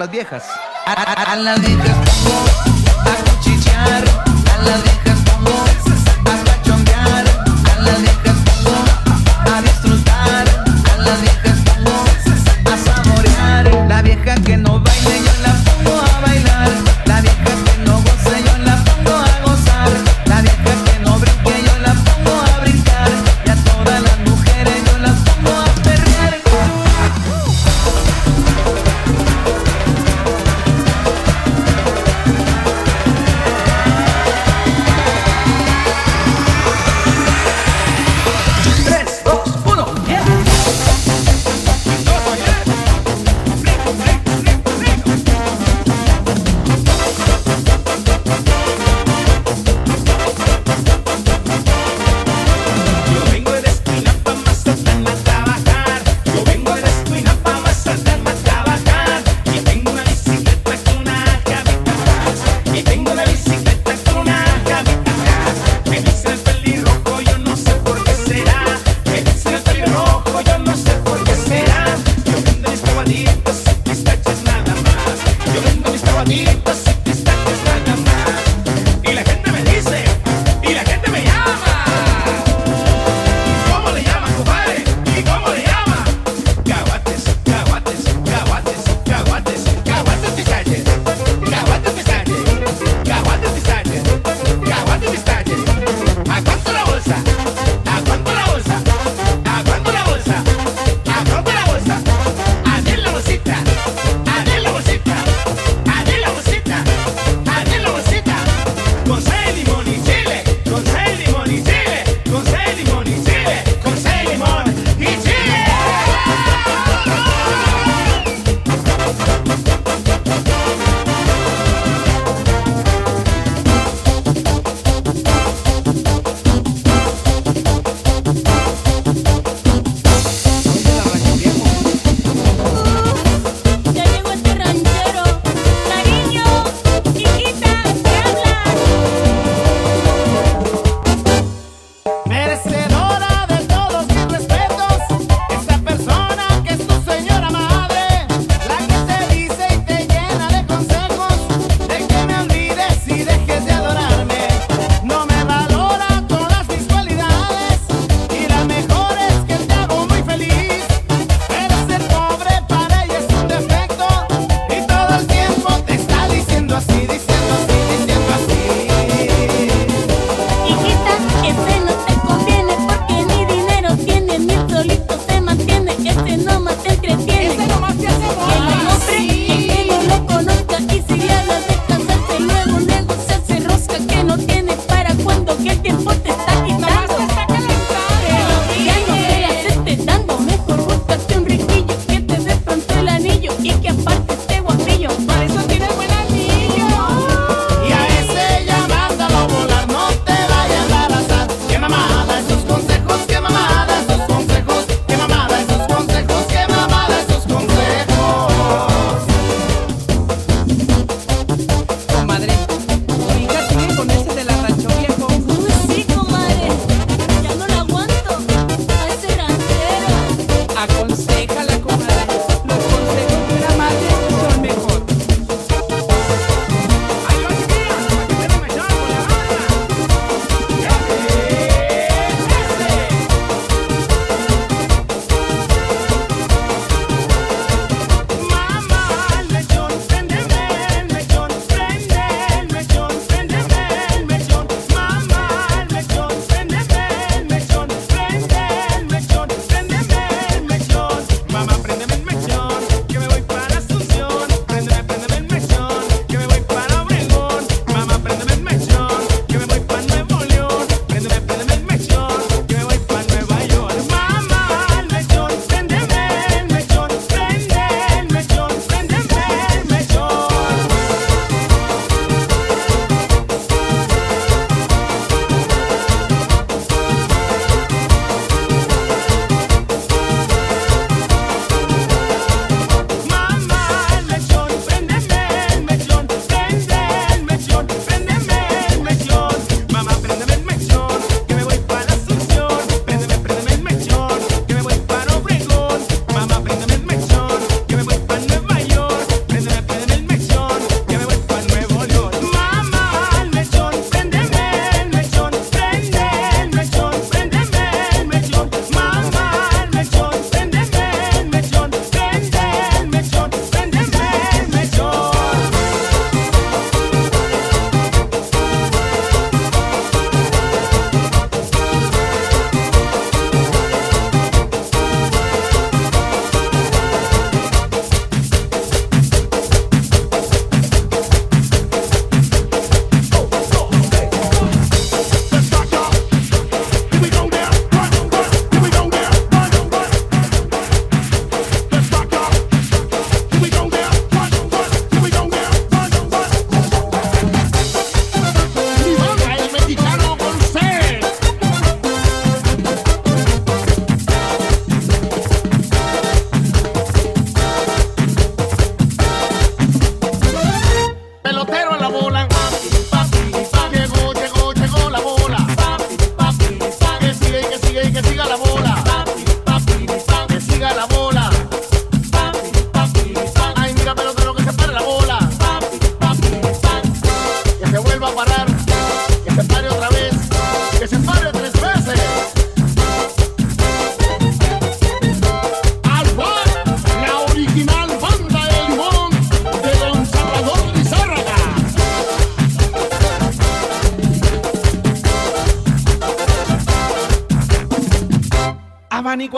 las viejas. A, las viejas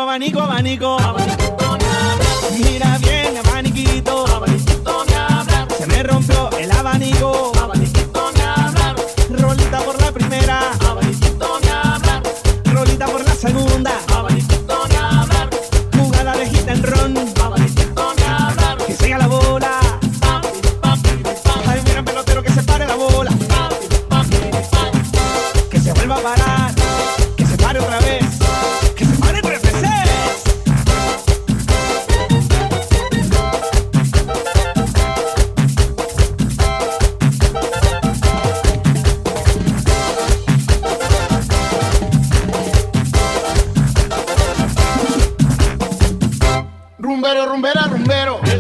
Abanico, abanico, abanico. pero rumbera, rumbero.